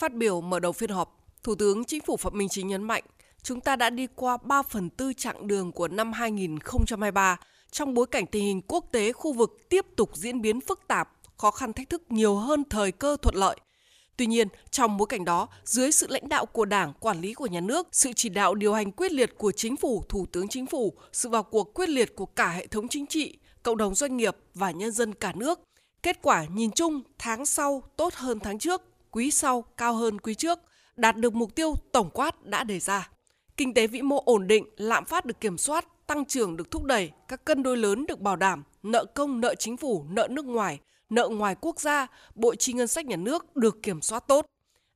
Phát biểu mở đầu phiên họp, Thủ tướng Chính phủ Phạm Minh Chính nhấn mạnh, chúng ta đã đi qua 3 phần tư chặng đường của năm 2023 trong bối cảnh tình hình quốc tế khu vực tiếp tục diễn biến phức tạp, khó khăn thách thức nhiều hơn thời cơ thuận lợi. Tuy nhiên, trong bối cảnh đó, dưới sự lãnh đạo của Đảng, quản lý của nhà nước, sự chỉ đạo điều hành quyết liệt của chính phủ, thủ tướng chính phủ, sự vào cuộc quyết liệt của cả hệ thống chính trị, cộng đồng doanh nghiệp và nhân dân cả nước, kết quả nhìn chung tháng sau tốt hơn tháng trước, quý sau cao hơn quý trước, đạt được mục tiêu tổng quát đã đề ra. Kinh tế vĩ mô ổn định, lạm phát được kiểm soát, tăng trưởng được thúc đẩy, các cân đối lớn được bảo đảm, nợ công, nợ chính phủ, nợ nước ngoài, nợ ngoài quốc gia, bộ chi ngân sách nhà nước được kiểm soát tốt.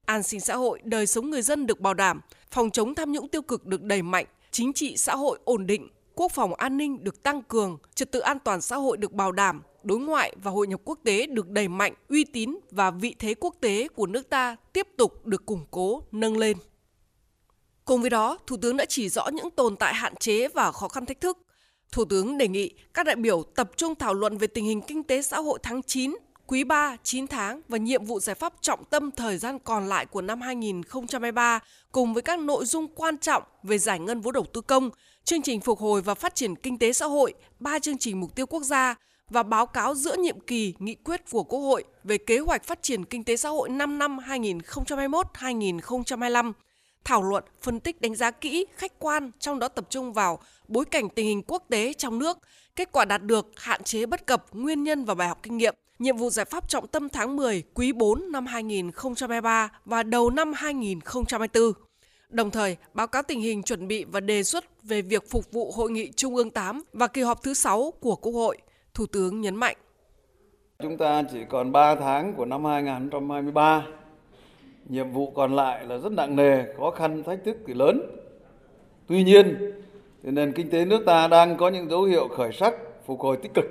An sinh xã hội, đời sống người dân được bảo đảm, phòng chống tham nhũng tiêu cực được đẩy mạnh, chính trị xã hội ổn định, quốc phòng an ninh được tăng cường, trật tự an toàn xã hội được bảo đảm, đối ngoại và hội nhập quốc tế được đẩy mạnh, uy tín và vị thế quốc tế của nước ta tiếp tục được củng cố, nâng lên. Cùng với đó, Thủ tướng đã chỉ rõ những tồn tại hạn chế và khó khăn thách thức. Thủ tướng đề nghị các đại biểu tập trung thảo luận về tình hình kinh tế xã hội tháng 9, quý 3, 9 tháng và nhiệm vụ giải pháp trọng tâm thời gian còn lại của năm 2023 cùng với các nội dung quan trọng về giải ngân vốn đầu tư công, chương trình phục hồi và phát triển kinh tế xã hội, ba chương trình mục tiêu quốc gia và báo cáo giữa nhiệm kỳ nghị quyết của Quốc hội về kế hoạch phát triển kinh tế xã hội 5 năm 2021-2025 thảo luận, phân tích đánh giá kỹ, khách quan, trong đó tập trung vào bối cảnh tình hình quốc tế trong nước, kết quả đạt được, hạn chế bất cập, nguyên nhân và bài học kinh nghiệm, nhiệm vụ giải pháp trọng tâm tháng 10, quý 4 năm 2023 và đầu năm 2024. Đồng thời, báo cáo tình hình chuẩn bị và đề xuất về việc phục vụ Hội nghị Trung ương 8 và kỳ họp thứ 6 của Quốc hội, Thủ tướng nhấn mạnh. Chúng ta chỉ còn 3 tháng của năm 2023 nhiệm vụ còn lại là rất nặng nề khó khăn thách thức thì lớn. Tuy nhiên thì nền kinh tế nước ta đang có những dấu hiệu khởi sắc phục hồi tích cực.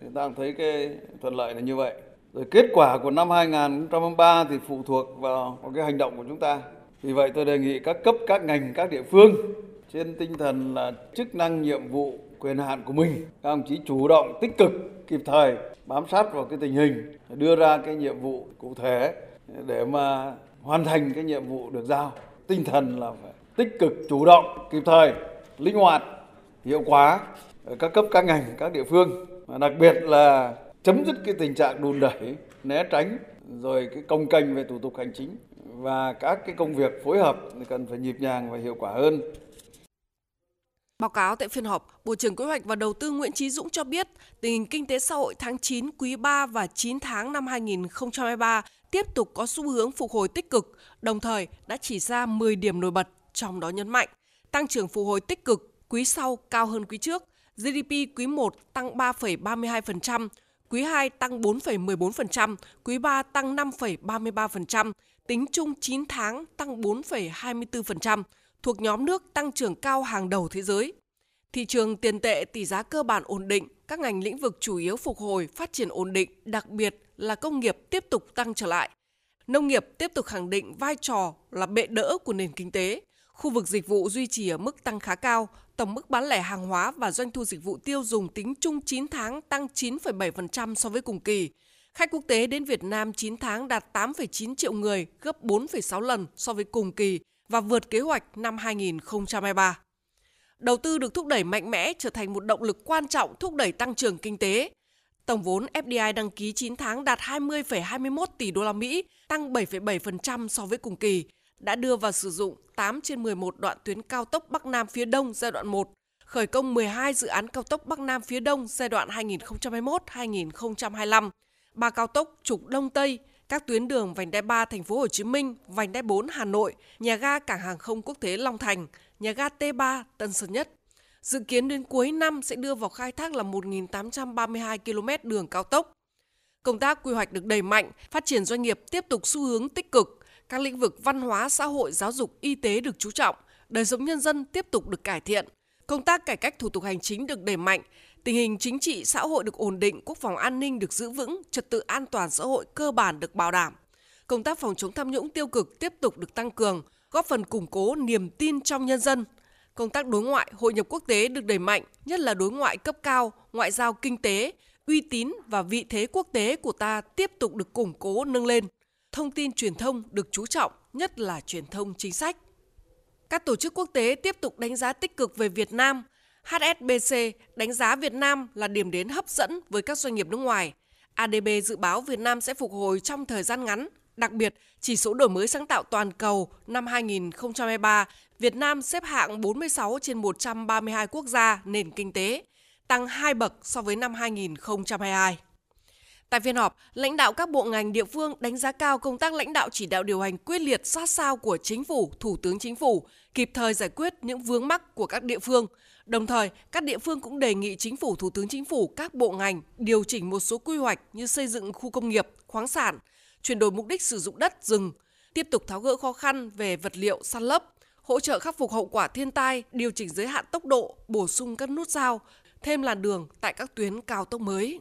Chúng ta thấy cái thuận lợi là như vậy. Rồi kết quả của năm 2023 thì phụ thuộc vào, vào cái hành động của chúng ta vì vậy tôi đề nghị các cấp, các ngành, các địa phương trên tinh thần là chức năng nhiệm vụ quyền hạn của mình, các đồng chí chủ động, tích cực, kịp thời bám sát vào cái tình hình, đưa ra cái nhiệm vụ cụ thể để mà hoàn thành cái nhiệm vụ được giao. Tinh thần là phải tích cực, chủ động, kịp thời, linh hoạt, hiệu quả ở các cấp, các ngành, các địa phương. Và đặc biệt là chấm dứt cái tình trạng đùn đẩy, né tránh, rồi cái công kênh về thủ tục hành chính và các cái công việc phối hợp cần phải nhịp nhàng và hiệu quả hơn. Báo cáo tại phiên họp, Bộ trưởng Kế hoạch và Đầu tư Nguyễn Chí Dũng cho biết, tình hình kinh tế xã hội tháng 9, quý 3 và 9 tháng năm 2023 tiếp tục có xu hướng phục hồi tích cực, đồng thời đã chỉ ra 10 điểm nổi bật, trong đó nhấn mạnh tăng trưởng phục hồi tích cực, quý sau cao hơn quý trước, GDP quý 1 tăng 3,32%, quý 2 tăng 4,14%, quý 3 tăng 5,33%, tính chung 9 tháng tăng 4,24%, thuộc nhóm nước tăng trưởng cao hàng đầu thế giới. Thị trường tiền tệ tỷ giá cơ bản ổn định, các ngành lĩnh vực chủ yếu phục hồi, phát triển ổn định, đặc biệt là công nghiệp tiếp tục tăng trở lại. Nông nghiệp tiếp tục khẳng định vai trò là bệ đỡ của nền kinh tế. Khu vực dịch vụ duy trì ở mức tăng khá cao, tổng mức bán lẻ hàng hóa và doanh thu dịch vụ tiêu dùng tính chung 9 tháng tăng 9,7% so với cùng kỳ. Khách quốc tế đến Việt Nam 9 tháng đạt 8,9 triệu người, gấp 4,6 lần so với cùng kỳ và vượt kế hoạch năm 2023. Đầu tư được thúc đẩy mạnh mẽ trở thành một động lực quan trọng thúc đẩy tăng trưởng kinh tế. Tổng vốn FDI đăng ký 9 tháng đạt 20,21 tỷ đô la Mỹ, tăng 7,7% so với cùng kỳ, đã đưa vào sử dụng 8 trên 11 đoạn tuyến cao tốc Bắc Nam phía Đông giai đoạn 1, khởi công 12 dự án cao tốc Bắc Nam phía Đông giai đoạn 2021-2025, ba cao tốc trục Đông Tây, các tuyến đường vành đai 3 thành phố Hồ Chí Minh, vành đai 4 Hà Nội, nhà ga cảng hàng không quốc tế Long Thành, nhà ga T3 Tân Sơn Nhất. Dự kiến đến cuối năm sẽ đưa vào khai thác là 1.832 km đường cao tốc. Công tác quy hoạch được đẩy mạnh, phát triển doanh nghiệp tiếp tục xu hướng tích cực, các lĩnh vực văn hóa, xã hội, giáo dục, y tế được chú trọng, đời sống nhân dân tiếp tục được cải thiện. Công tác cải cách thủ tục hành chính được đẩy mạnh, tình hình chính trị xã hội được ổn định, quốc phòng an ninh được giữ vững, trật tự an toàn xã hội cơ bản được bảo đảm. Công tác phòng chống tham nhũng tiêu cực tiếp tục được tăng cường, góp phần củng cố niềm tin trong nhân dân. Công tác đối ngoại, hội nhập quốc tế được đẩy mạnh, nhất là đối ngoại cấp cao, ngoại giao kinh tế, uy tín và vị thế quốc tế của ta tiếp tục được củng cố nâng lên thông tin truyền thông được chú trọng, nhất là truyền thông chính sách. Các tổ chức quốc tế tiếp tục đánh giá tích cực về Việt Nam. HSBC đánh giá Việt Nam là điểm đến hấp dẫn với các doanh nghiệp nước ngoài. ADB dự báo Việt Nam sẽ phục hồi trong thời gian ngắn. Đặc biệt, chỉ số đổi mới sáng tạo toàn cầu năm 2023, Việt Nam xếp hạng 46 trên 132 quốc gia nền kinh tế, tăng 2 bậc so với năm 2022. Tại phiên họp, lãnh đạo các bộ ngành địa phương đánh giá cao công tác lãnh đạo chỉ đạo điều hành quyết liệt sát sao của chính phủ, thủ tướng chính phủ, kịp thời giải quyết những vướng mắc của các địa phương. Đồng thời, các địa phương cũng đề nghị chính phủ, thủ tướng chính phủ, các bộ ngành điều chỉnh một số quy hoạch như xây dựng khu công nghiệp, khoáng sản, chuyển đổi mục đích sử dụng đất, rừng, tiếp tục tháo gỡ khó khăn về vật liệu săn lấp, hỗ trợ khắc phục hậu quả thiên tai, điều chỉnh giới hạn tốc độ, bổ sung các nút giao, thêm làn đường tại các tuyến cao tốc mới.